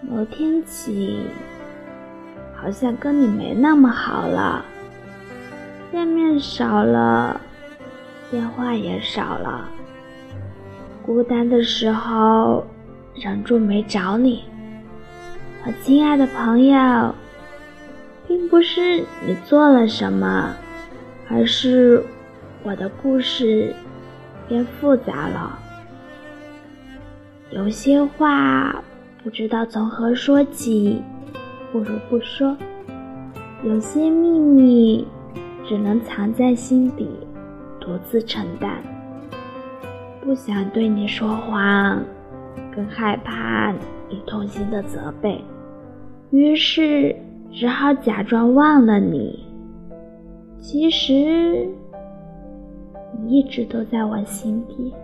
某天起，好像跟你没那么好了，见面少了，电话也少了，孤单的时候忍住没找你。我亲爱的朋友，并不是你做了什么，而是我的故事变复杂了。有些话不知道从何说起，不如不说；有些秘密只能藏在心底，独自承担。不想对你说谎，更害怕你痛心的责备，于是只好假装忘了你。其实，你一直都在我心底。